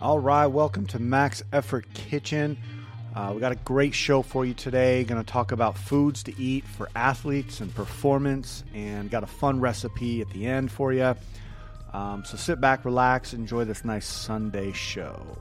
All right, welcome to Max Effort Kitchen. Uh, we got a great show for you today. Going to talk about foods to eat for athletes and performance, and got a fun recipe at the end for you. Um, so sit back, relax, enjoy this nice Sunday show.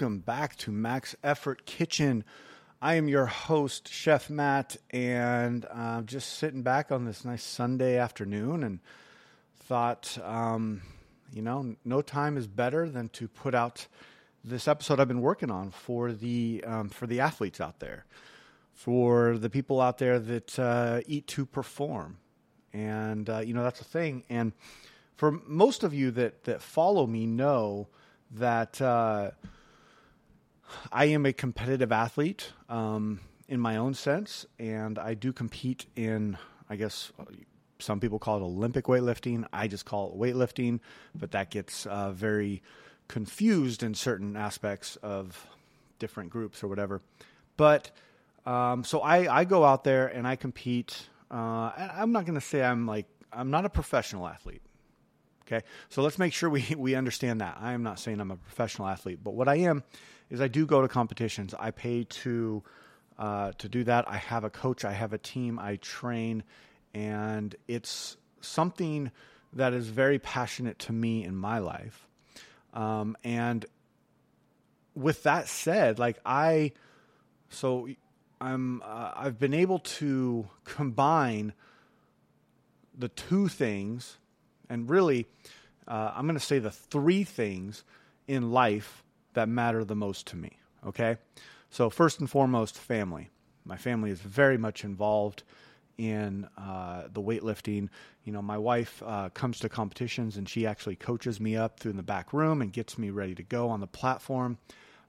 Welcome back to Max Effort Kitchen. I am your host, Chef Matt, and uh, just sitting back on this nice Sunday afternoon and thought, um, you know, no time is better than to put out this episode I've been working on for the um, for the athletes out there, for the people out there that uh, eat to perform, and uh, you know that's a thing. And for most of you that that follow me know that uh, I am a competitive athlete um, in my own sense, and I do compete in, I guess, some people call it Olympic weightlifting. I just call it weightlifting, but that gets uh, very confused in certain aspects of different groups or whatever. But um, so I, I go out there and I compete. Uh, I'm not going to say I'm like, I'm not a professional athlete. Okay, so let's make sure we, we understand that. I am not saying I'm a professional athlete, but what I am is I do go to competitions. I pay to uh, to do that. I have a coach. I have a team. I train, and it's something that is very passionate to me in my life. Um, and with that said, like I, so I'm uh, I've been able to combine the two things and really, uh, I'm going to say the three things in life that matter the most to me. Okay? So, first and foremost, family. My family is very much involved in uh, the weightlifting. You know, my wife uh, comes to competitions and she actually coaches me up through in the back room and gets me ready to go on the platform.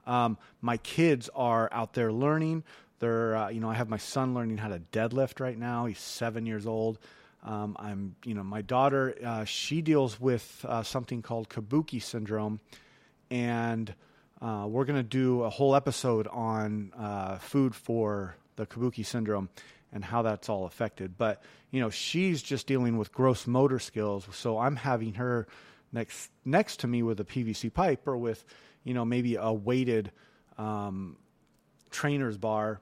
Um, my kids are out there learning. They're, uh, you know, I have my son learning how to deadlift right now. He's seven years old. Um, I'm, you know, my daughter, uh, she deals with uh, something called Kabuki syndrome, and uh, we're going to do a whole episode on uh, food for the Kabuki syndrome and how that's all affected. But you know, she's just dealing with gross motor skills, so I'm having her next next to me with a PVC pipe or with, you know, maybe a weighted um, trainer's bar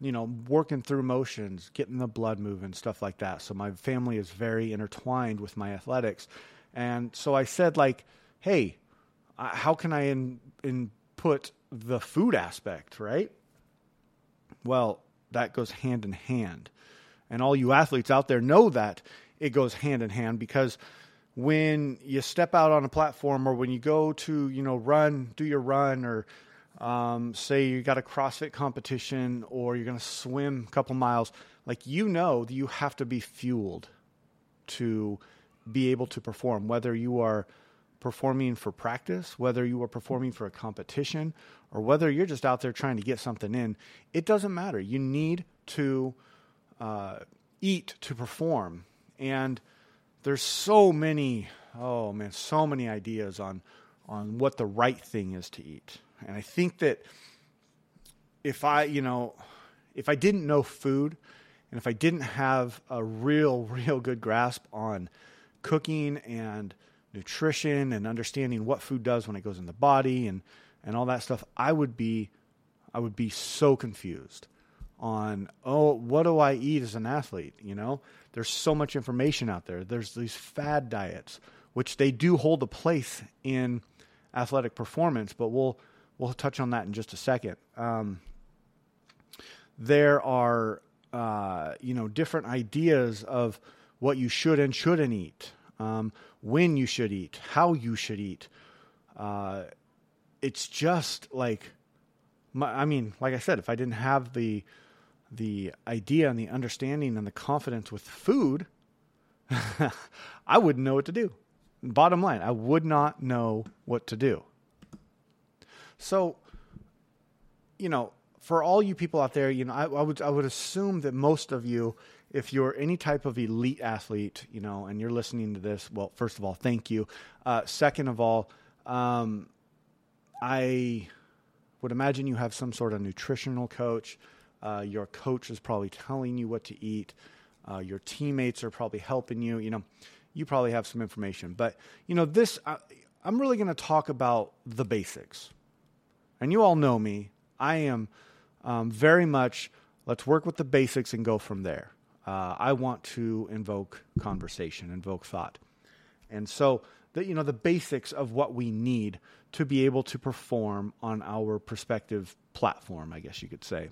you know, working through motions, getting the blood moving, stuff like that. So my family is very intertwined with my athletics. And so I said, like, hey, how can I in, input the food aspect, right? Well, that goes hand in hand. And all you athletes out there know that it goes hand in hand because when you step out on a platform or when you go to, you know, run, do your run or um, say you got a CrossFit competition or you're going to swim a couple miles, like you know that you have to be fueled to be able to perform, whether you are performing for practice, whether you are performing for a competition, or whether you're just out there trying to get something in. It doesn't matter. You need to uh, eat to perform. And there's so many, oh man, so many ideas on on what the right thing is to eat. And I think that if I, you know, if I didn't know food and if I didn't have a real, real good grasp on cooking and nutrition and understanding what food does when it goes in the body and, and all that stuff, I would be I would be so confused on oh what do I eat as an athlete, you know? There's so much information out there. There's these fad diets which they do hold a place in athletic performance, but we'll we'll touch on that in just a second. Um, there are uh, you know different ideas of what you should and shouldn't eat, um, when you should eat, how you should eat. Uh, it's just like, my, I mean, like I said, if I didn't have the the idea and the understanding and the confidence with food, I wouldn't know what to do. Bottom line, I would not know what to do. So, you know, for all you people out there, you know, I, I would I would assume that most of you, if you're any type of elite athlete, you know, and you're listening to this, well, first of all, thank you. Uh, second of all, um, I would imagine you have some sort of nutritional coach. Uh, your coach is probably telling you what to eat. Uh, your teammates are probably helping you. You know, you probably have some information. But, you know, this, uh, I'm really going to talk about the basics. And you all know me. I am um, very much, let's work with the basics and go from there. Uh, I want to invoke conversation, invoke thought. And so, the, you know, the basics of what we need to be able to perform on our prospective platform, I guess you could say.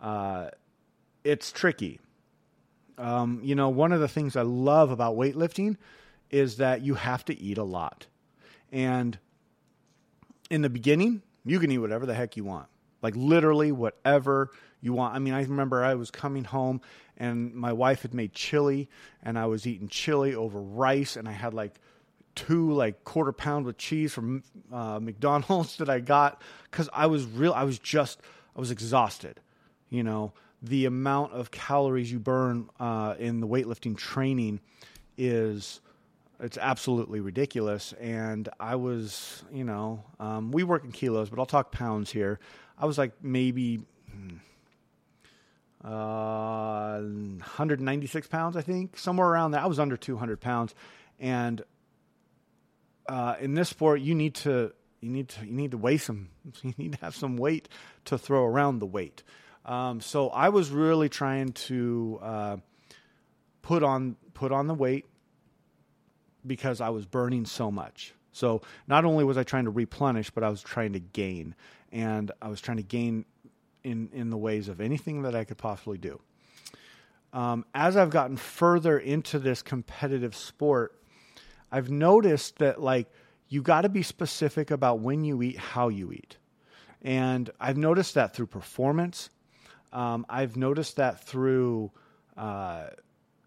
Uh, it's tricky. Um, you know, one of the things I love about weightlifting is that you have to eat a lot. And in the beginning, you can eat whatever the heck you want. Like literally whatever you want. I mean, I remember I was coming home and my wife had made chili and I was eating chili over rice and I had like two like quarter pound with cheese from uh, McDonald's that I got because I was real. I was just I was exhausted. You know, the amount of calories you burn uh, in the weightlifting training is it's absolutely ridiculous. And I was, you know, um, we work in kilos, but I'll talk pounds here. I was like maybe. Hmm, uh, 196 pounds, I think, somewhere around there. I was under 200 pounds, and uh, in this sport, you need to you need to you need to weigh some. You need to have some weight to throw around the weight. Um, so I was really trying to uh, put on put on the weight because I was burning so much. So not only was I trying to replenish, but I was trying to gain, and I was trying to gain in in the ways of anything that I could possibly do. Um, as I've gotten further into this competitive sport, I've noticed that like you got to be specific about when you eat, how you eat, and I've noticed that through performance. Um, I've noticed that through uh,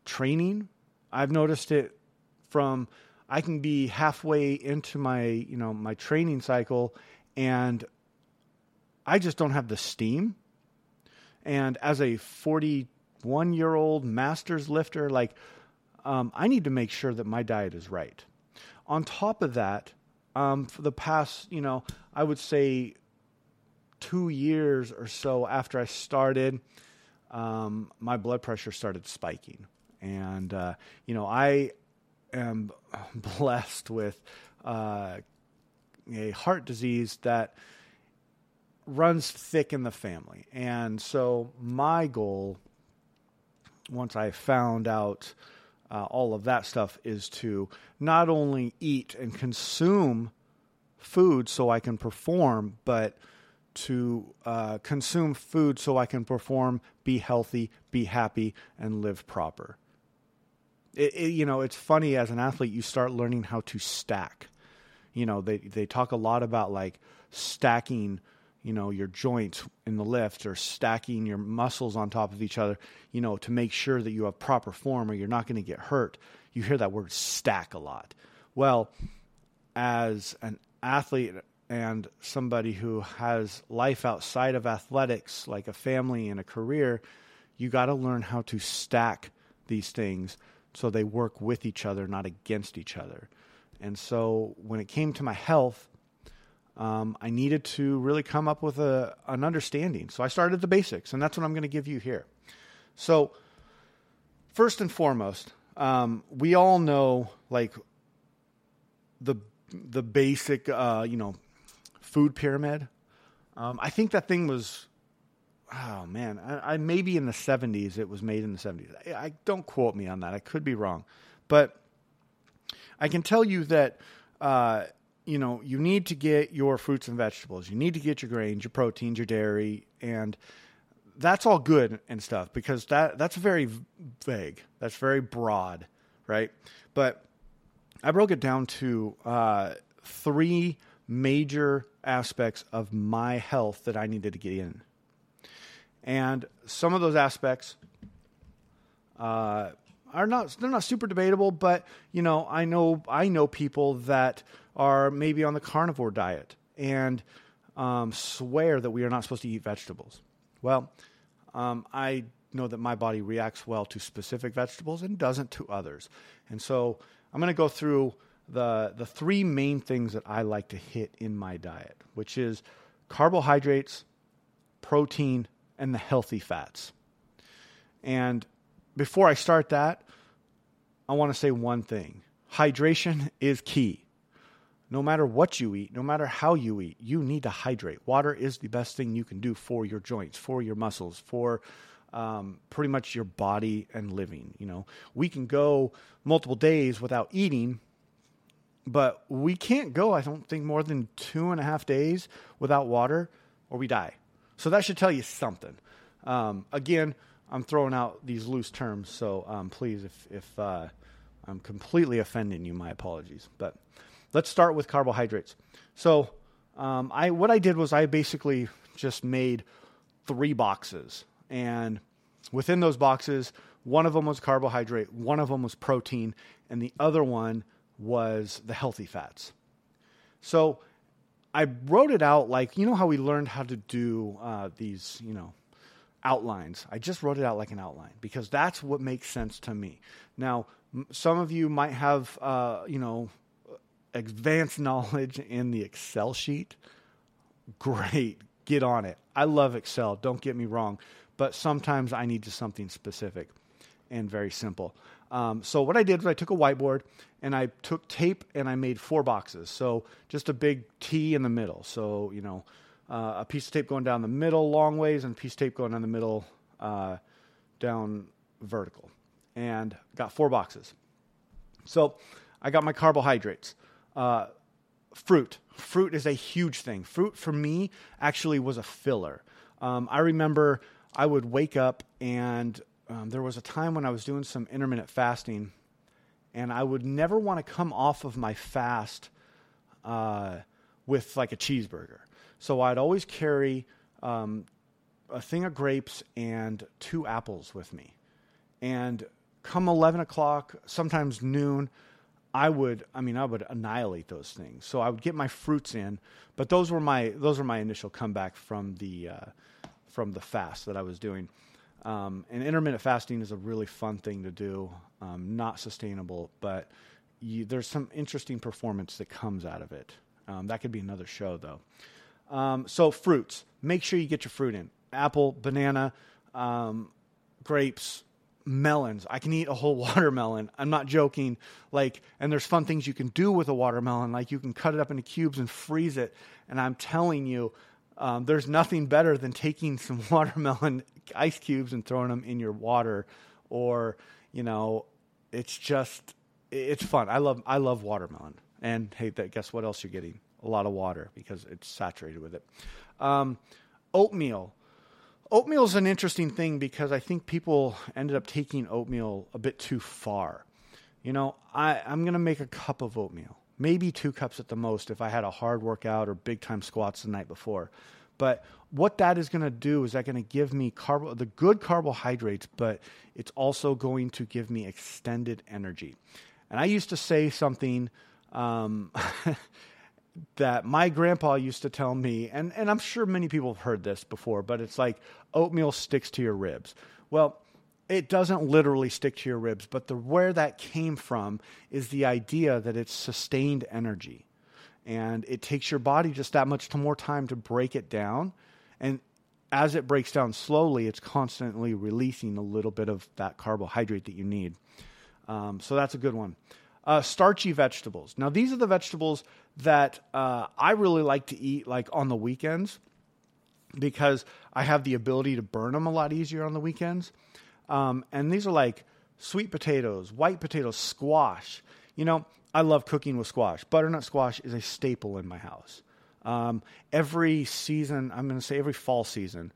training. I've noticed it from I can be halfway into my you know my training cycle and I just don't have the steam. And as a 41 year old masters lifter, like um, I need to make sure that my diet is right. On top of that, um, for the past, you know, I would say two years or so after I started, um, my blood pressure started spiking. And, uh, you know, I am blessed with uh, a heart disease that runs thick in the family. And so my goal, once I found out uh, all of that stuff, is to not only eat and consume food so I can perform, but to uh, consume food so I can perform, be healthy, be happy, and live proper. It, it, you know, it's funny as an athlete, you start learning how to stack. You know, they they talk a lot about like stacking you know your joints in the lift or stacking your muscles on top of each other you know to make sure that you have proper form or you're not going to get hurt. You hear that word stack a lot. Well as an athlete and somebody who has life outside of athletics like a family and a career you got to learn how to stack these things so they work with each other not against each other. And so when it came to my health um, I needed to really come up with a, an understanding. So I started the basics, and that's what I'm going to give you here. So, first and foremost, um, we all know like the the basic, uh, you know, food pyramid. Um, I think that thing was, oh man, I, I, maybe in the 70s. It was made in the 70s. I, I don't quote me on that. I could be wrong, but I can tell you that. Uh, you know, you need to get your fruits and vegetables. You need to get your grains, your proteins, your dairy, and that's all good and stuff because that that's very vague. That's very broad, right? But I broke it down to uh, three major aspects of my health that I needed to get in, and some of those aspects uh, are not they're not super debatable. But you know, I know I know people that are maybe on the carnivore diet and um, swear that we are not supposed to eat vegetables. Well, um, I know that my body reacts well to specific vegetables and doesn't to others. And so I'm going to go through the the three main things that I like to hit in my diet, which is carbohydrates, protein, and the healthy fats. And before I start that, I want to say one thing. Hydration is key. No matter what you eat, no matter how you eat, you need to hydrate. Water is the best thing you can do for your joints, for your muscles, for um, pretty much your body and living. You know, we can go multiple days without eating, but we can't go, I don't think, more than two and a half days without water or we die. So that should tell you something. Um, again, I'm throwing out these loose terms, so um, please, if, if uh, I'm completely offending you, my apologies. But let's start with carbohydrates. So, um, I what I did was I basically just made three boxes, and within those boxes, one of them was carbohydrate, one of them was protein, and the other one was the healthy fats. So I wrote it out like you know how we learned how to do uh, these you know outlines. I just wrote it out like an outline because that's what makes sense to me. Now, m- some of you might have uh, you know advanced knowledge in the Excel sheet. Great, get on it. I love Excel. Don't get me wrong, but sometimes I need to something specific and very simple. Um, so what I did was I took a whiteboard and I took tape and I made four boxes. So just a big T in the middle. So you know, uh, a piece of tape going down the middle long ways and a piece of tape going down the middle uh, down vertical, and got four boxes. So I got my carbohydrates. Uh, fruit. Fruit is a huge thing. Fruit for me actually was a filler. Um, I remember I would wake up and um, there was a time when I was doing some intermittent fasting, and I would never want to come off of my fast uh, with like a cheeseburger. So I'd always carry um, a thing of grapes and two apples with me. And come 11 o'clock, sometimes noon, I would, I mean, I would annihilate those things. So I would get my fruits in, but those were my those were my initial comeback from the uh, from the fast that I was doing. Um, and intermittent fasting is a really fun thing to do, um, not sustainable, but you, there's some interesting performance that comes out of it. Um, that could be another show, though. Um, so, fruits. Make sure you get your fruit in apple, banana, um, grapes, melons. I can eat a whole watermelon. I'm not joking. Like, and there's fun things you can do with a watermelon. Like, you can cut it up into cubes and freeze it. And I'm telling you, um, there's nothing better than taking some watermelon ice cubes and throwing them in your water, or you know, it's just it's fun. I love I love watermelon, and hey, that, guess what else you're getting? A lot of water because it's saturated with it. Um, oatmeal. Oatmeal is an interesting thing because I think people ended up taking oatmeal a bit too far. You know, I, I'm going to make a cup of oatmeal maybe two cups at the most if I had a hard workout or big time squats the night before. But what that is going to do is that going to give me carbo the good carbohydrates, but it's also going to give me extended energy. And I used to say something um, that my grandpa used to tell me, and, and I'm sure many people have heard this before, but it's like oatmeal sticks to your ribs. Well, it doesn't literally stick to your ribs, but the where that came from is the idea that it's sustained energy. And it takes your body just that much more time to break it down. And as it breaks down slowly, it's constantly releasing a little bit of that carbohydrate that you need. Um, so that's a good one. Uh, starchy vegetables. Now, these are the vegetables that uh, I really like to eat like on the weekends because I have the ability to burn them a lot easier on the weekends. Um, and these are like sweet potatoes, white potatoes, squash. You know, I love cooking with squash. Butternut squash is a staple in my house. Um, every season, I'm going to say every fall season,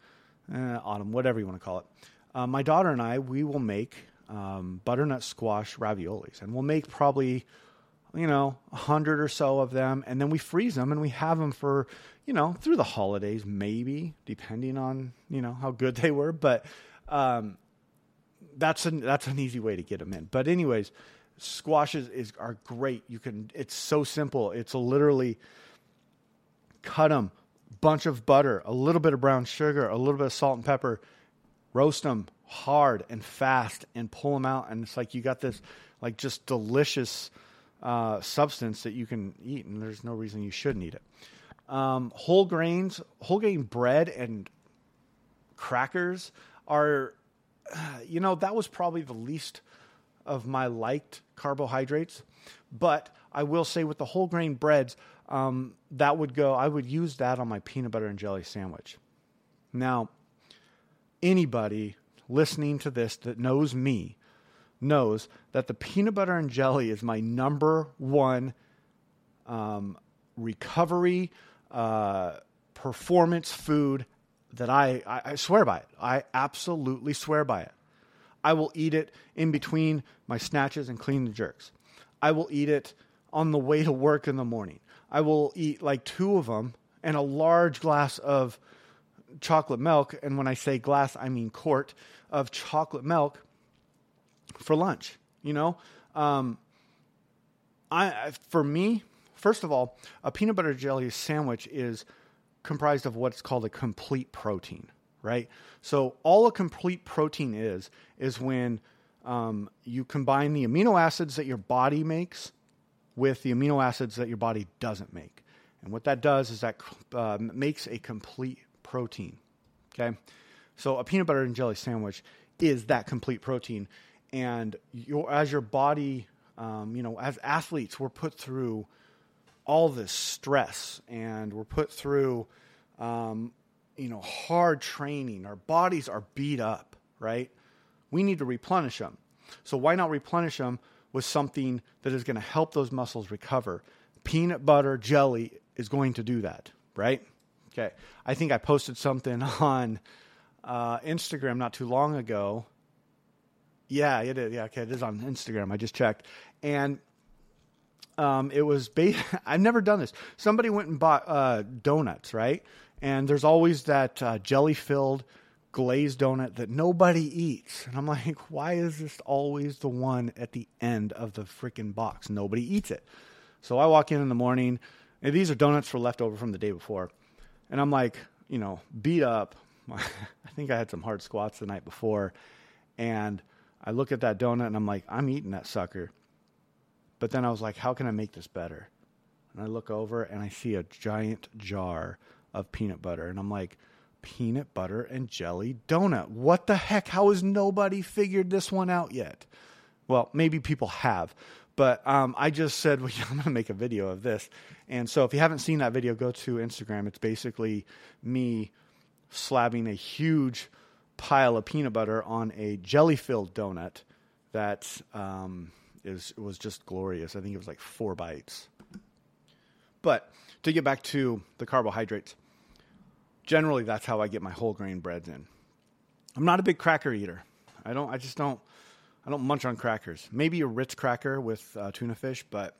eh, autumn, whatever you want to call it, uh, my daughter and I, we will make um, butternut squash raviolis. And we'll make probably, you know, a hundred or so of them. And then we freeze them and we have them for, you know, through the holidays, maybe, depending on, you know, how good they were. But um, that's an that's an easy way to get them in. But anyways, squashes is are great. You can it's so simple. It's literally cut them, bunch of butter, a little bit of brown sugar, a little bit of salt and pepper. Roast them hard and fast and pull them out, and it's like you got this like just delicious uh, substance that you can eat, and there's no reason you shouldn't eat it. Um, whole grains, whole grain bread, and crackers are, you know, that was probably the least of my liked carbohydrates. But I will say with the whole grain breads, um, that would go, I would use that on my peanut butter and jelly sandwich. Now, anybody listening to this that knows me knows that the peanut butter and jelly is my number one um, recovery uh, performance food that I, I, I swear by it. I absolutely swear by it. I will eat it in between my snatches and clean the jerks. I will eat it on the way to work in the morning. I will eat like two of them and a large glass of chocolate milk. And when I say glass, I mean quart of chocolate milk for lunch. You know, um, I for me, first of all, a peanut butter jelly sandwich is comprised of what's called a complete protein, right? So all a complete protein is is when um, you combine the amino acids that your body makes with the amino acids that your body doesn't make, and what that does is that uh, makes a complete protein. Okay, so a peanut butter and jelly sandwich is that complete protein, and your as your body, um, you know, as athletes, we're put through all this stress and we're put through um, you know hard training. Our bodies are beat up right? We need to replenish them so why not replenish them with something that is going to help those muscles recover? Peanut butter jelly is going to do that right? Okay i think i posted something on uh, instagram not too long ago yeah it is yeah okay it is on instagram i just checked and um, it was ba- I've never done this. Somebody went and bought uh, donuts, right? And there's always that uh, jelly filled glazed donut that nobody eats. And I'm like, why is this always the one at the end of the freaking box? Nobody eats it. So I walk in in the morning, and these are donuts for leftover from the day before. And I'm like, you know, beat up. I think I had some hard squats the night before. And I look at that donut and I'm like, I'm eating that sucker. But then I was like, how can I make this better? And I look over and I see a giant jar of peanut butter. And I'm like, peanut butter and jelly donut. What the heck? How has nobody figured this one out yet? Well, maybe people have. But um, I just said, well, I'm going to make a video of this. And so if you haven't seen that video, go to Instagram. It's basically me slapping a huge pile of peanut butter on a jelly filled donut that um, is was just glorious. I think it was like four bites. But to get back to the carbohydrates, generally that's how I get my whole grain breads in. I'm not a big cracker eater. I don't. I just don't. I don't munch on crackers. Maybe a Ritz cracker with uh, tuna fish, but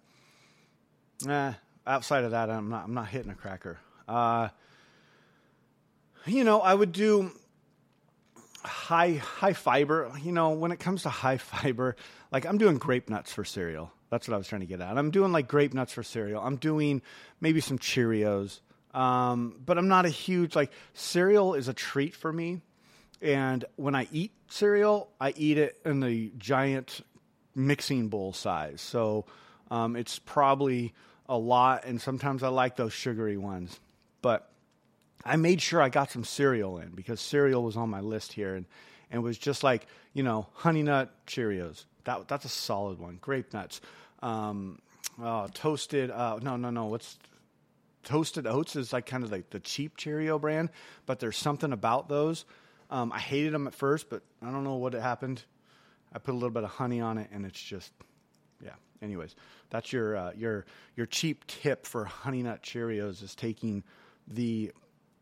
eh, outside of that, I'm not. I'm not hitting a cracker. Uh, you know, I would do high high fiber. You know, when it comes to high fiber, like I'm doing grape nuts for cereal. That's what I was trying to get at. I'm doing like grape nuts for cereal. I'm doing maybe some Cheerios. Um, but I'm not a huge like cereal is a treat for me. And when I eat cereal, I eat it in the giant mixing bowl size. So um, it's probably a lot, and sometimes I like those sugary ones. But I made sure I got some cereal in because cereal was on my list here, and and was just like you know honey nut Cheerios. That that's a solid one. Grape nuts, um, oh, toasted. Uh, no, no, no. What's toasted oats is like kind of like the cheap Cheerio brand, but there's something about those. Um, I hated them at first, but I don't know what happened. I put a little bit of honey on it, and it's just, yeah. Anyways, that's your uh, your your cheap tip for Honey Nut Cheerios is taking the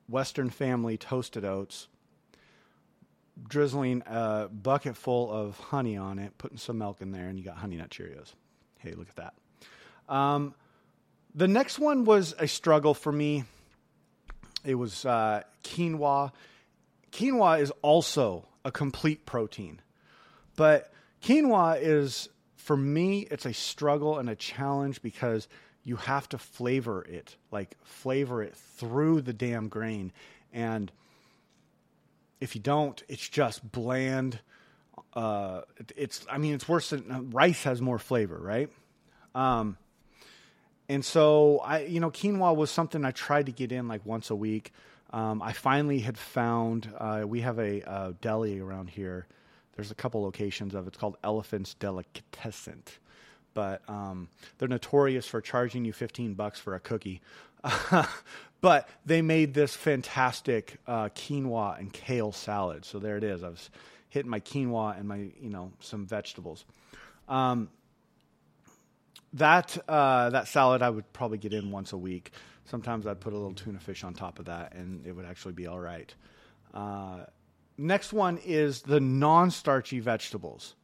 Western Family toasted oats, drizzling a bucket full of honey on it, putting some milk in there, and you got Honey Nut Cheerios. Hey, look at that. Um, the next one was a struggle for me. It was uh, quinoa. Quinoa is also a complete protein, but quinoa is for me it's a struggle and a challenge because you have to flavor it, like flavor it through the damn grain. And if you don't, it's just bland. Uh, it's, I mean, it's worse than uh, rice has more flavor, right? Um, and so I, you know, quinoa was something I tried to get in like once a week. Um, I finally had found, uh, we have a, a, deli around here. There's a couple locations of it. It's called Elephant's Delicatessen. But um, they're notorious for charging you 15 bucks for a cookie. but they made this fantastic uh, quinoa and kale salad. So there it is. I was hitting my quinoa and my, you know, some vegetables. Um, that uh, that salad I would probably get in once a week. Sometimes I'd put a little tuna fish on top of that, and it would actually be all right. Uh, next one is the non-starchy vegetables.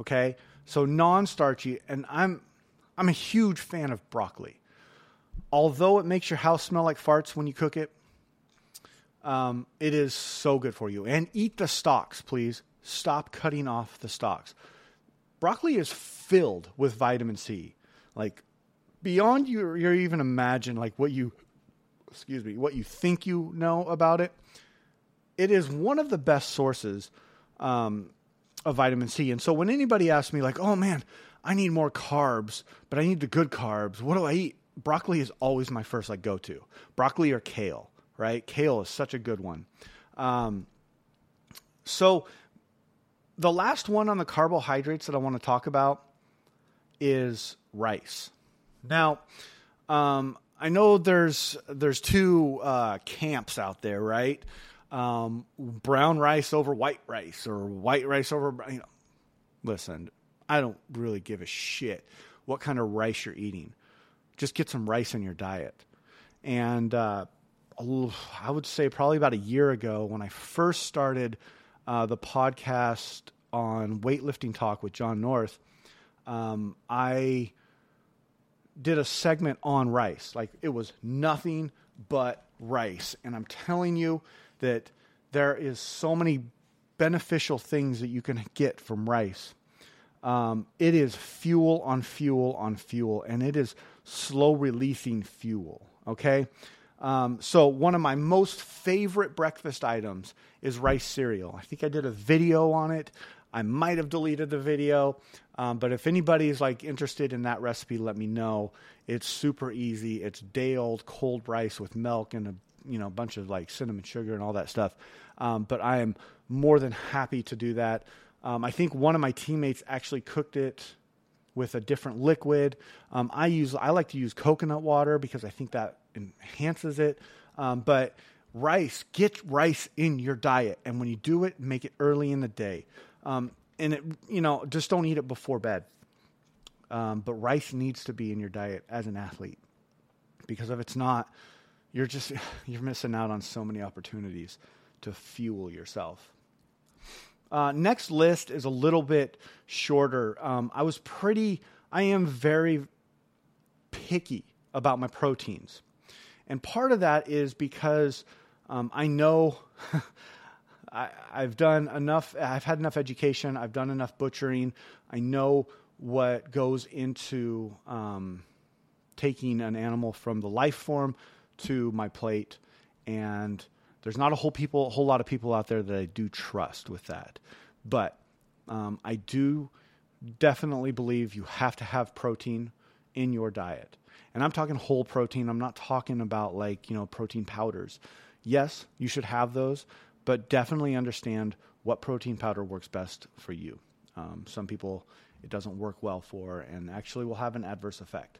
Okay, so non-starchy, and I'm I'm a huge fan of broccoli. Although it makes your house smell like farts when you cook it, um, it is so good for you. And eat the stalks, please. Stop cutting off the stalks broccoli is filled with vitamin C, like beyond your your even imagine like what you excuse me what you think you know about it. It is one of the best sources um, of vitamin C, and so when anybody asks me like, "Oh man, I need more carbs, but I need the good carbs. What do I eat?" Broccoli is always my first like go to. Broccoli or kale, right? Kale is such a good one. Um, so the last one on the carbohydrates that I want to talk about is rice. Now, um, I know there's there's two uh, camps out there, right? Um, brown rice over white rice, or white rice over. You know, listen, I don't really give a shit what kind of rice you're eating. Just get some rice in your diet. And uh, I would say probably about a year ago when I first started uh, the podcast on weightlifting talk with Jon North, um, I did a segment on rice. Like it was nothing but rice, and I'm telling you that there is so many beneficial things that you can get from rice. Um, it is fuel on fuel on fuel, and it is slow releasing fuel. Okay. Um, so, one of my most favorite breakfast items is rice cereal. I think I did a video on it. I might have deleted the video, um, but if anybody's like interested in that recipe, let me know. It's super easy. It's day old cold rice with milk and a you know a bunch of like cinnamon sugar and all that stuff. Um, but I am more than happy to do that. Um, I think one of my teammates actually cooked it with a different liquid. Um, I use I like to use coconut water because I think that enhances it. Um, but rice, get rice in your diet, and when you do it, make it early in the day. Um, and it, you know, just don't eat it before bed. Um, but rice needs to be in your diet as an athlete because if it's not, you're just you're missing out on so many opportunities to fuel yourself. Uh, next list is a little bit shorter. Um, I was pretty, I am very picky about my proteins. And part of that is because um, I know I, have done enough. I've had enough education. I've done enough butchering. I know what goes into um, taking an animal from the life form to my plate, and there's not a whole people, a whole lot of people out there that I do trust with that. But um, I do definitely believe you have to have protein in your diet. And I'm talking whole protein. I'm not talking about like, you know, protein powders. Yes, you should have those, but definitely understand what protein powder works best for you. Um, some people it doesn't work well for and actually will have an adverse effect.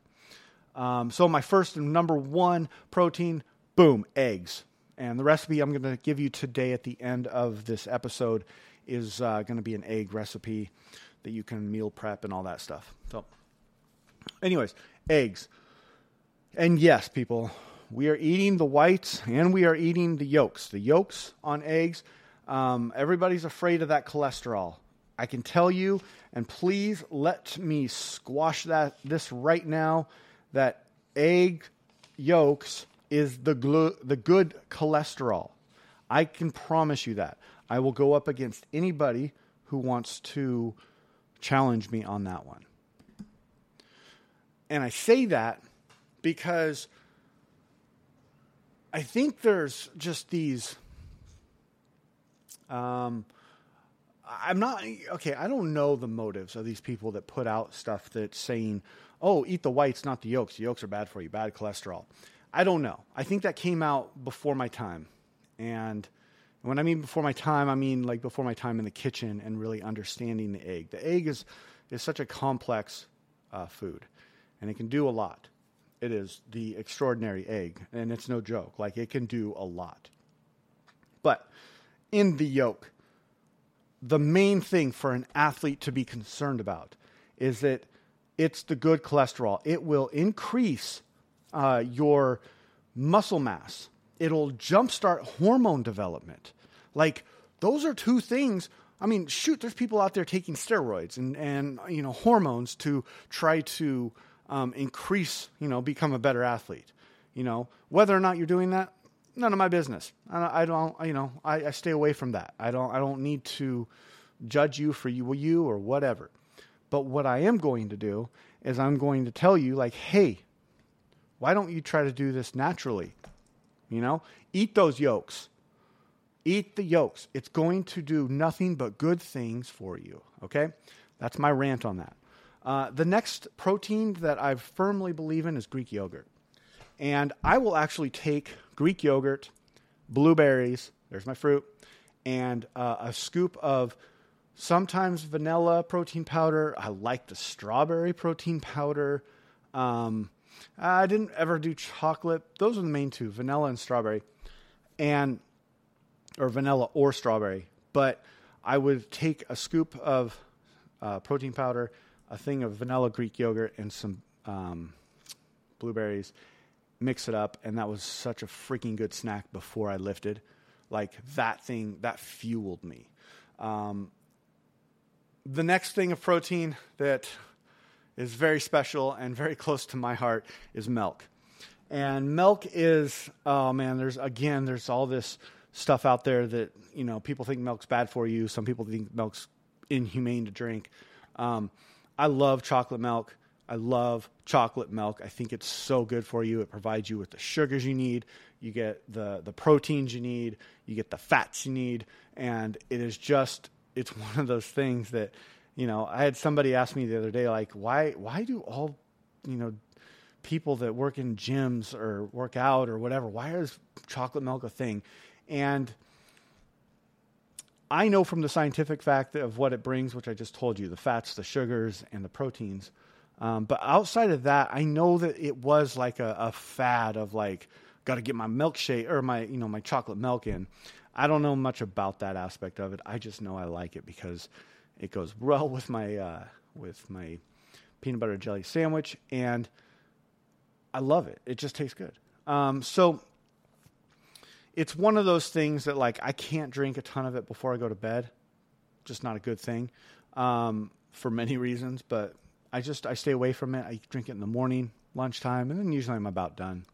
Um, so, my first and number one protein, boom, eggs. And the recipe I'm going to give you today at the end of this episode is uh, going to be an egg recipe that you can meal prep and all that stuff. So, anyways, eggs. And yes, people, we are eating the whites and we are eating the yolks. The yolks on eggs, um, everybody's afraid of that cholesterol. I can tell you, and please let me squash that this right now. That egg yolks is the glu- the good cholesterol. I can promise you that. I will go up against anybody who wants to challenge me on that one. and I say that because I think there's just these. Um, I'm not okay. I don't know the motives of these people that put out stuff that's saying, "Oh, eat the whites, not the yolks. The yolks are bad for you, bad cholesterol." I don't know. I think that came out before my time, and when I mean before my time, I mean like before my time in the kitchen and really understanding the egg. The egg is is such a complex uh, food, and it can do a lot. It is the extraordinary egg, and it's no joke. Like it can do a lot. But in the yolk, the main thing for an athlete to be concerned about is that it's the good cholesterol. It will increase uh, your muscle mass. It'll jumpstart hormone development. Like those are two things. I mean, shoot, there's people out there taking steroids and, and you know hormones to try to um, increase, you know, become a better athlete. You know, whether or not you're doing that, none of my business. I, don't, you know, I, I, stay away from that. I don't, I don't need to judge you for you, you or whatever. But what I am going to do is I'm going to tell you, like, hey, why don't you try to do this naturally? You know, eat those yolks. Eat the yolks. It's going to do nothing but good things for you. Okay? That's my rant on that. Uh, the next protein that I firmly believe in is Greek yogurt. And I will actually take Greek yogurt, blueberries, there's my fruit, and uh, a scoop of sometimes vanilla protein powder. I like the strawberry protein powder. Um, I didn't ever do chocolate. Those are the main two vanilla and strawberry. And, or vanilla or strawberry. But I would take a scoop of uh, protein powder a thing of vanilla Greek yogurt and some um, blueberries, mix it up, and that was such a freaking good snack before I lifted. Like that thing, that fueled me. Um, the next thing of protein that is very special and very close to my heart is milk. And milk is, oh man, there's again, there's all this stuff out there that, you know, people think milk's bad for you. Some people think milk's inhumane to drink. Um, I love chocolate milk. I love chocolate milk. I think it's so good for you. It provides you with the sugars you need. You get the the proteins you need. You get the fats you need, and it is just it's one of those things that you know. I had somebody ask me the other day, like, why why do all you know people that work in gyms or work out or whatever, why is chocolate milk a thing? And I know from the scientific fact of what it brings, which I just told you the fats, the sugars, and the proteins. Um, but outside of that, I know that it was like a, a fad of like, got to get my milkshake or my, you know, my chocolate milk in. I don't know much about that aspect of it. I just know I like it because it goes well with my, uh, with my peanut butter jelly sandwich. And I love it. It just tastes good. Um, so it's one of those things that like I can't drink a ton of it before I go to bed. Just not a good thing um, for many reasons, but I just I stay away from it. I drink it in the morning, lunchtime, and then usually I'm about done.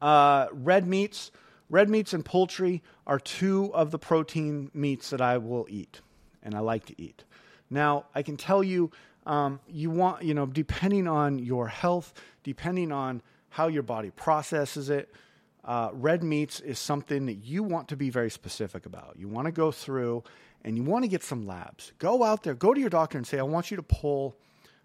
Uh, red meats, red meats and poultry are two of the protein meats that I will eat, and I like to eat. Now I can tell you, um, you want you know depending on your health, depending on how your body processes it uh, red meats is something that you want to be very specific about. You want to go through and you want to get some labs. Go out there, go to your doctor and say, I want you to pull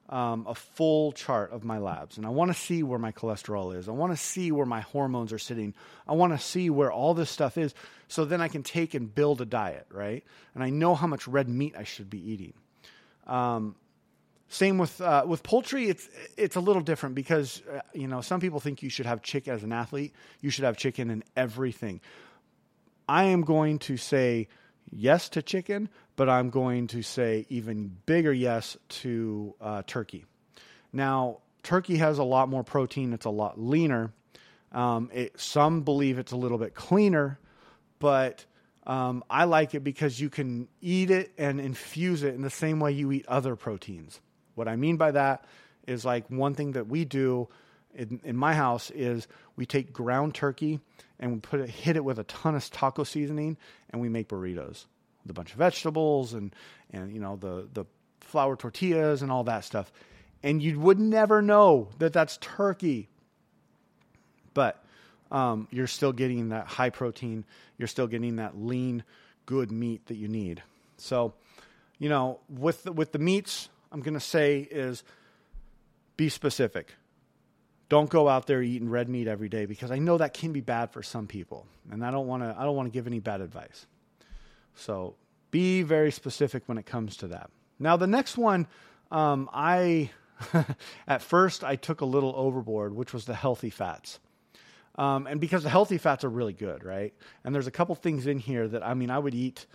um, a full chart of my labs. And I want to see where my cholesterol is. I want to see where my hormones are sitting. I want to see where all this stuff is so then I can take and build a diet, right? And I know how much red meat I should be eating. Um, same with uh, with poultry. It's it's a little different because uh, you know some people think you should have chicken as an athlete. You should have chicken in everything. I am going to say yes to chicken, but I'm going to say even bigger yes to uh, turkey. Now, turkey has a lot more protein. It's a lot leaner. Um, it, some believe it's a little bit cleaner, but um, I like it because you can eat it and infuse it in the same way you eat other proteins. What I mean by that is like one thing that we do in, in my house is we take ground turkey and we put it, hit it with a ton of taco seasoning, and we make burritos with a bunch of vegetables and and you know the the flour tortillas and all that stuff. and you would never know that that's turkey. But um, you're still getting that high protein. You're still getting that lean, good meat that you need. So, you know, with the, with the meats, I'm going to say is be specific. Don't go out there eating red meat every day because I know that can be bad for some people, and I don't want to. I don't want to give any bad advice. So be very specific when it comes to that. Now, the next one, um, I at first I took a little overboard, which was the healthy fats. Um, and because the healthy fats are really good, right? And there's a couple things in here that I mean I would eat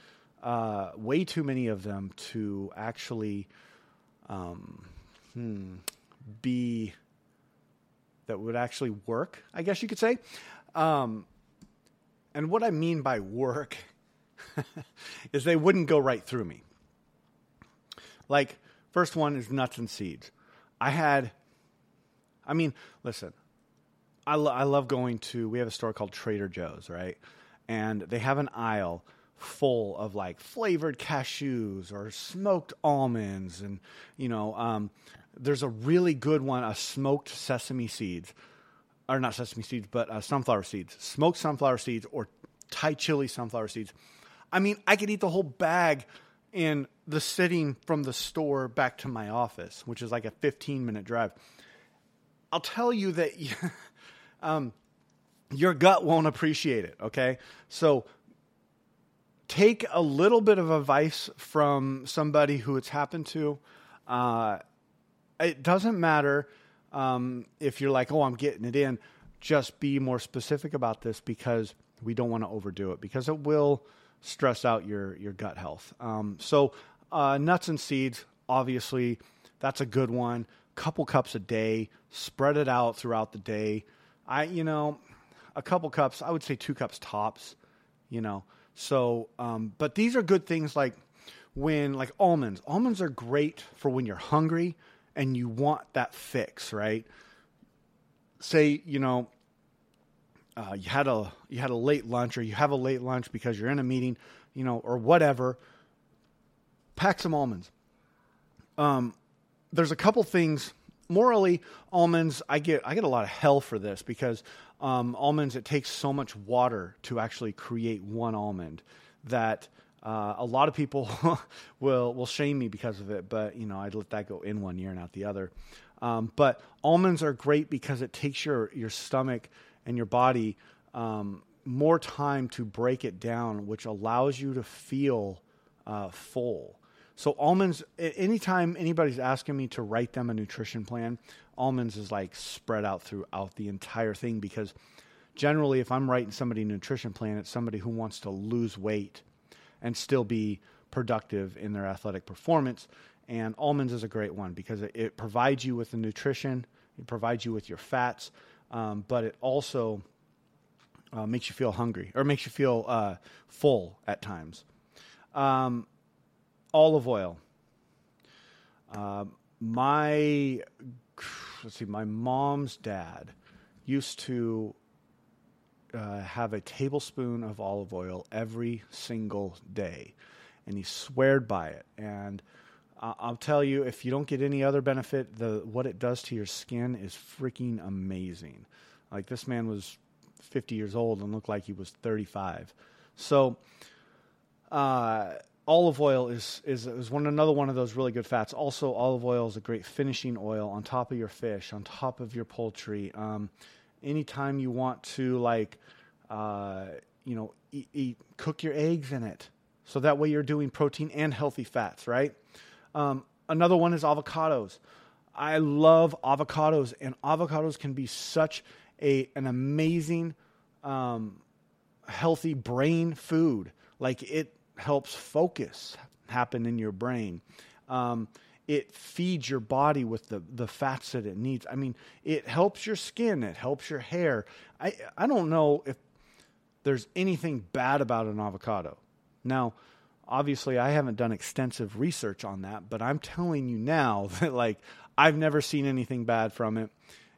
uh, way too many of them to actually um, hmm, be that would actually work. I guess you could say. Um, and what I mean by work is they wouldn't go right through me. Like first one is nuts and seeds. I had, I mean, listen, I, lo- I love going to, we have a store called Trader Joe's, right? And they have an aisle full of like flavored cashews or smoked almonds. And, you know, um, there's a really good one, a smoked sesame seeds, or not sesame seeds, but uh, sunflower seeds, smoked sunflower seeds or Thai chili sunflower seeds. I mean, I could eat the whole bag in the sitting from the store back to my office, which is like a 15 minute drive. I'll tell you that um, your gut won't appreciate it. Okay, so take a little bit of advice from somebody who it's happened to. Uh, it doesn't matter um, if you're like, oh, I'm getting it in. Just be more specific about this because we don't want to overdo it because it will stress out your your gut health. Um, so uh, nuts and seeds, obviously, that's a good one. Couple cups a day, spread it out throughout the day. I, you know, a couple cups, I would say two cups tops, you know. So, um, but these are good things like when, like almonds. Almonds are great for when you're hungry and you want that fix, right? Say, you know, uh, you had a you had a late lunch or you have a late lunch because you're in a meeting, you know, or whatever. Pack some almonds. Um, there's a couple things morally, almonds, I get I get a lot of hell for this because um, almonds it takes so much water to actually create one almond that uh, a lot of people will will shame me because of it. But you know, I'd let that go in one year and out the other. Um, but almonds are great because it takes your your stomach and your body um, more time to break it down, which allows you to feel uh, full. So almonds, anytime anybody's asking me to write them a nutrition plan, almonds is like spread out throughout the entire thing because generally if I'm writing somebody a nutrition plan, it's somebody who wants to lose weight and still be productive in their athletic performance. And almonds is a great one because it, it provides you with the nutrition, it provides you with your fats, um, but it also uh, makes you feel hungry or makes you feel uh, full at times. Um, olive oil. Uh, my let's see, my mom's dad used to uh, have a tablespoon of olive oil every single day, and he sweared by it. And I'll tell you, if you don't get any other benefit, the what it does to your skin is freaking amazing. Like this man was 50 years old and looked like he was 35. So. Uh, olive oil is, is, is one another one of those really good fats. Also, olive oil is a great finishing oil on top of your fish, on top of your poultry. Um, anytime you want to like, uh, you know, eat, eat, cook your eggs in it, so that way you're doing protein and healthy fats, right? Um, another one is avocados. I love avocados, and avocados can be such a an amazing, um, healthy brain food. Like it helps focus happen in your brain. Um, it feeds your body with the, the fats that it needs. I mean, it helps your skin, it helps your hair. I, I don't know if there's anything bad about an avocado. Now, obviously, I haven't done extensive research on that, but I'm telling you now that, like, I've never seen anything bad from it.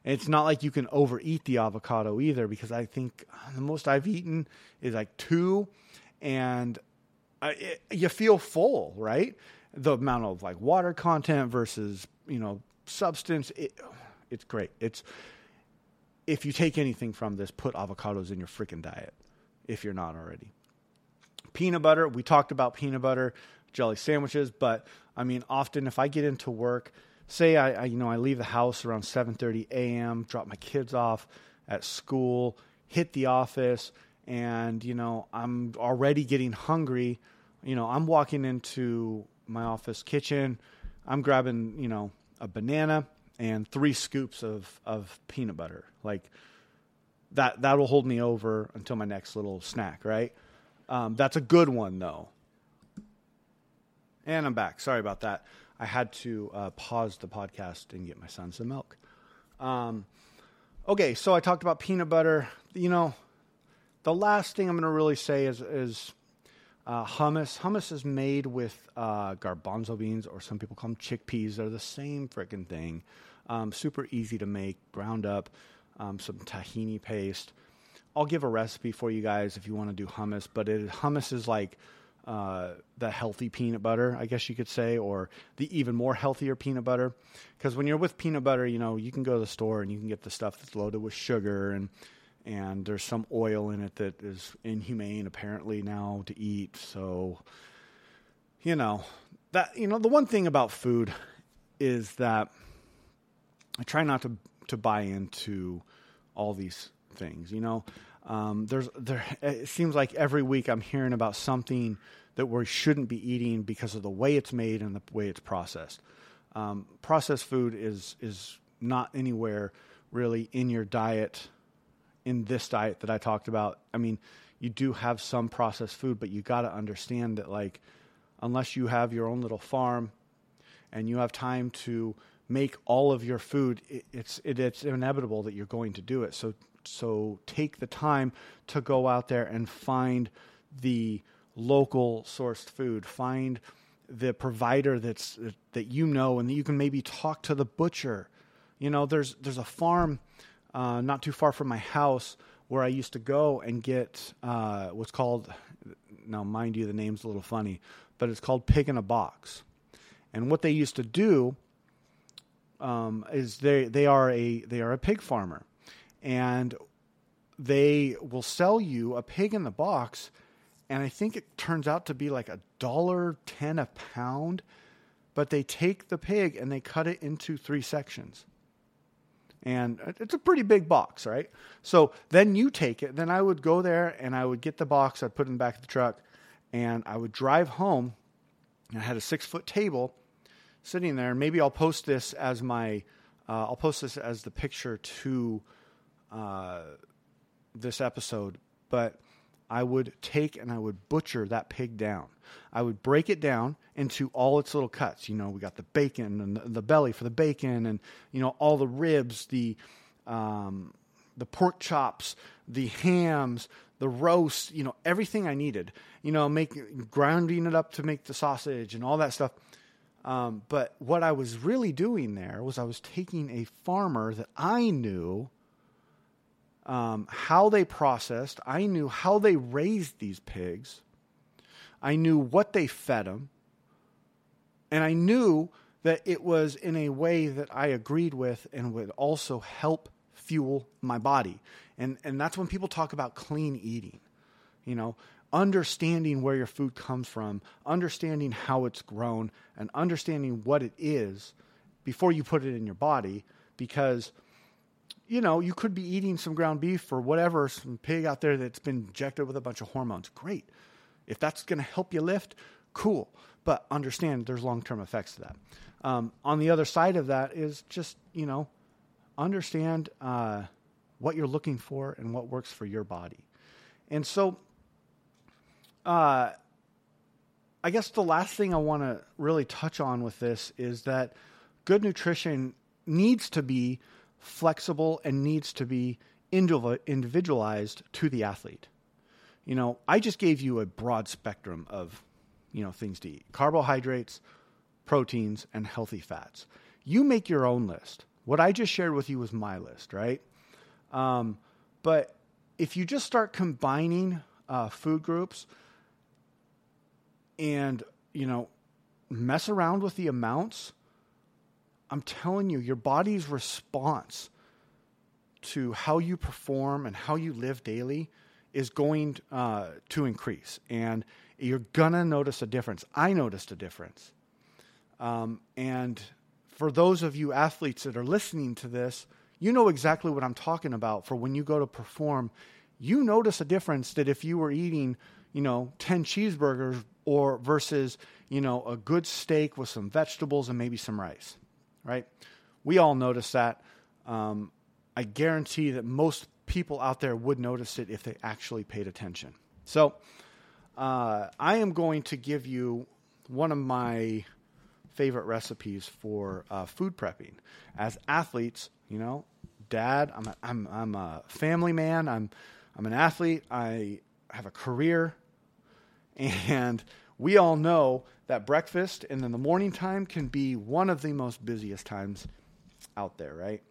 it's not like you can overeat the avocado either, because I think uh, the most I've eaten is like two, and it, eh, you feel full, right? The amount of like water content versus you know substance. It, it's great. It's if you take anything from this, put avocados in your freaking diet if you're not already. Peanut butter, we talked about peanut butter jelly sandwiches, but I mean, often if I get into work, say I, I you know I leave the house around 7:30 a.m., drop my kids off at school, hit the office, and you know I'm already getting hungry. You know, I'm walking into my office kitchen, I'm grabbing you know a banana and three scoops of of peanut butter, like that that will hold me over until my next little snack, right? Um, that's a good one though. And I'm back. Sorry about that. I had to uh, pause the podcast and get my son some milk. Um, okay, so I talked about peanut butter. You know, the last thing I'm going to really say is, is uh, hummus. Hummus is made with uh, garbanzo beans, or some people call them chickpeas. They're the same freaking thing. Um, super easy to make, ground up, um, some tahini paste. I'll give a recipe for you guys if you want to do hummus, but it, hummus is like uh, the healthy peanut butter, I guess you could say, or the even more healthier peanut butter. Because when you're with peanut butter, you know you can go to the store and you can get the stuff that's loaded with sugar and and there's some oil in it that is inhumane apparently now to eat. So you know that you know the one thing about food is that I try not to to buy into all these things. You know, um, there's there. It seems like every week I'm hearing about something that we shouldn't be eating because of the way it's made and the way it's processed. Um, processed food is is not anywhere really in your diet, in this diet that I talked about. I mean, you do have some processed food, but you got to understand that like unless you have your own little farm and you have time to make all of your food, it, it's it, it's inevitable that you're going to do it. So so take the time to go out there and find the local sourced food. Find the provider that's that you know, and that you can maybe talk to the butcher. You know, there's there's a farm uh, not too far from my house where I used to go and get uh, what's called. Now, mind you, the name's a little funny, but it's called pig in a box. And what they used to do um, is they they are a they are a pig farmer, and they will sell you a pig in the box and I think it turns out to be like a dollar ten a pound, but they take the pig and they cut it into three sections. And it's a pretty big box, right? So then you take it. Then I would go there and I would get the box, I'd put it in the back of the truck, and I would drive home. I had a six foot table sitting there. And maybe I'll post this as my, uh, I'll post this as the picture to uh, this episode, but I would take and I would butcher that pig down. I would break it down into all its little cuts. You know, we got the bacon and the, the belly for the bacon, and you know all the ribs, the um, the pork chops, the hams, the roast. You know, everything I needed. You know, make grounding it up to make the sausage and all that stuff. Um, but what I was really doing there was I was taking a farmer that I knew um, how they processed. I knew how they raised these pigs. I knew what they fed them. And I knew that it was in a way that I agreed with and would also help fuel my body. And, and that's when people talk about clean eating. You know, understanding where your food comes from, understanding how it's grown, and understanding what it is before you put it in your body because – you know, you could be eating some ground beef or whatever, some pig out there that's been injected with a bunch of hormones. Great. If that's going to help you lift, cool. But understand there's long term effects to that. Um, on the other side of that is just, you know, understand uh, what you're looking for and what works for your body. And so, uh, I guess the last thing I want to really touch on with this is that good nutrition needs to be flexible, and needs to be individualized to the athlete. You know, I just gave you a broad spectrum of, you know, things to eat. Carbohydrates, proteins, and healthy fats. You make your own list. What I just shared with you was my list, right? Um, but if you just start combining uh, food groups and, you know, mess around with the amounts, I'm telling you, your body's response to how you perform and how you live daily is going uh, to increase. And you're going to notice a difference. I noticed a difference. Um, and for those of you athletes that are listening to this, you know exactly what I'm talking about for when you go to perform. You notice a difference that if you were eating, you know, 10 cheeseburgers or versus, you know, a good steak with some vegetables and maybe some rice, right? We all notice that. Um, I guarantee that most people out there would notice it if they actually paid attention. So, uh, I am going to give you one of my favorite recipes for uh, food prepping. As athletes, you know, dad, I'm a, I'm I'm a family man. I'm I'm an athlete. I have a career, and we all know that breakfast and then the morning time can be one of the most busiest times out there, right?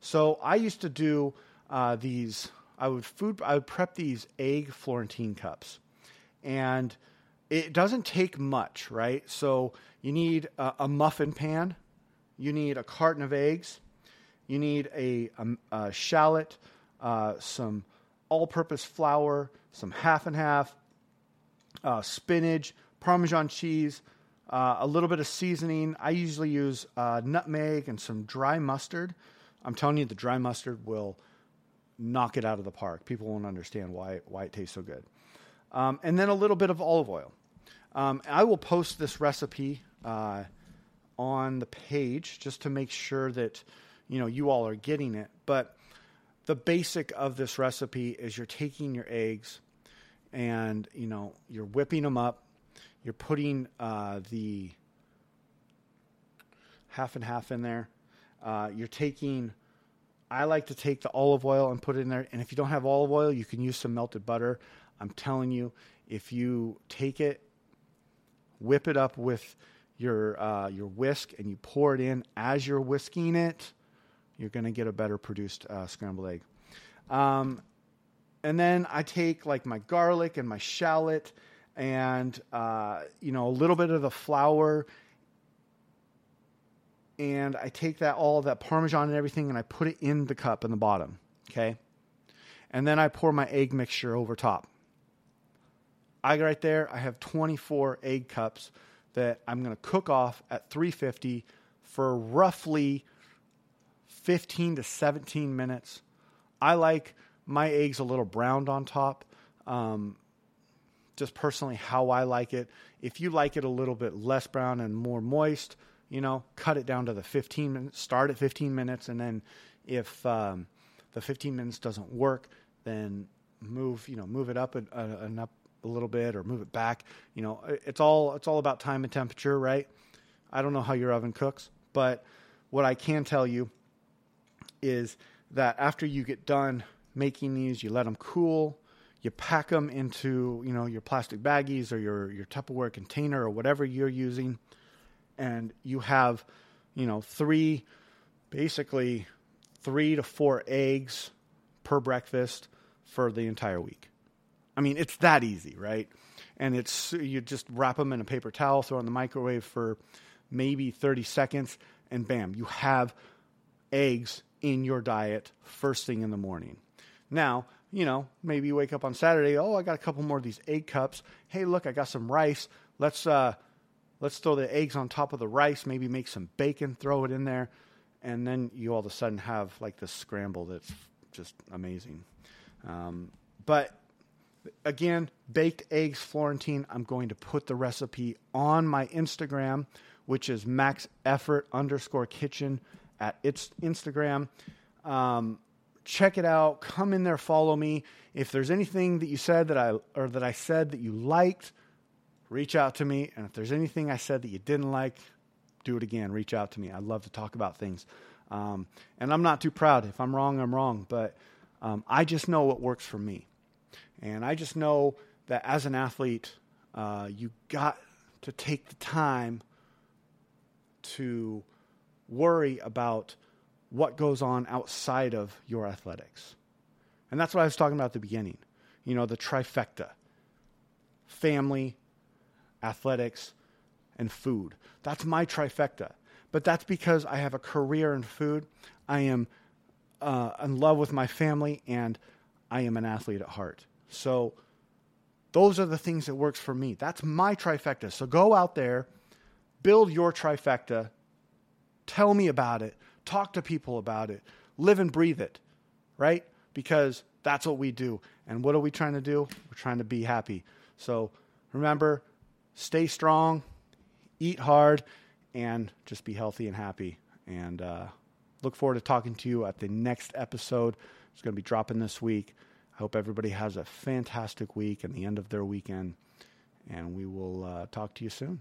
So I used to do uh, these. I would food. I would prep these egg Florentine cups, and it doesn't take much, right? So you need a, a muffin pan, you need a carton of eggs, you need a, a, a shallot, uh, some all-purpose flour, some half and half, uh, spinach, Parmesan cheese, uh, a little bit of seasoning. I usually use uh, nutmeg and some dry mustard. I'm telling you, the dry mustard will knock it out of the park. People won't understand why why it tastes so good um, and then a little bit of olive oil. Um, I will post this recipe uh, on the page just to make sure that you know you all are getting it. But the basic of this recipe is you're taking your eggs and you know you're whipping them up. You're putting uh, the half and half in there. Uh, you're taking. I like to take the olive oil and put it in there. And if you don't have olive oil, you can use some melted butter. I'm telling you, if you take it, whip it up with your uh, your whisk, and you pour it in as you're whisking it, you're going to get a better produced uh, scrambled egg. Um, and then I take like my garlic and my shallot, and uh, you know a little bit of the flour, and I take that all that parmesan and everything, and I put it in the cup in the bottom. Okay, and then I pour my egg mixture over top. I right there, I have 24 egg cups that I'm going to cook off at 350 for roughly 15 to 17 minutes. I like my eggs a little browned on top. Um, just personally, how I like it. If you like it a little bit less brown and more moist, you know, cut it down to the 15 minutes. Start at 15 minutes, and then if um, the 15 minutes doesn't work, then move you know move it up and, uh, and up a little bit or move it back. You know, it's all it's all about time and temperature, right? I don't know how your oven cooks, but what I can tell you is that after you get done making these, you let them cool, you pack them into, you know, your plastic baggies or your your Tupperware container or whatever you're using and you have, you know, three basically 3 to 4 eggs per breakfast for the entire week. I mean, it's that easy, right? And it's you just wrap them in a paper towel, throw in the microwave for maybe 30 seconds, and bam, you have eggs in your diet first thing in the morning. Now, you know, maybe you wake up on Saturday, oh, I got a couple more of these egg cups. Hey, look, I got some rice. Let's uh let's throw the eggs on top of the rice, maybe make some bacon, throw it in there, and then you all of a sudden have like this scramble that's just amazing. Um, but again, baked eggs Florentine. I'm going to put the recipe on my Instagram, which is max effort underscore kitchen at its Instagram. Um, check it out. Come in there, follow me. If there's anything that you said that I or that I said that you liked, reach out to me. And if there's anything I said that you didn't like, do it again. Reach out to me. I love to talk about things. Um, and I'm not too proud. If I'm wrong, I'm wrong. But um, I just know what works for me. And I just know that as an athlete, uh, you got to take the time to worry about what goes on outside of your athletics. And that's what I was talking about at the beginning. You know, the trifecta family, athletics, and food. That's my trifecta. but that's because I have a career in food. I am uh, in love with my family, and I am an athlete at heart. So those are the things that works for me. That's my trifecta. So go out there, build your trifecta, tell me about it, talk to people about it, live and breathe it, right? Because that's what we do. And what are we trying to do? We're trying to be happy. So remember, stay strong, eat hard, and just be healthy and happy. And uh, look forward to talking to you at the next episode. It's going to be dropping this week. I hope everybody has a fantastic week and the end of their weekend. And we will uh, talk to you soon.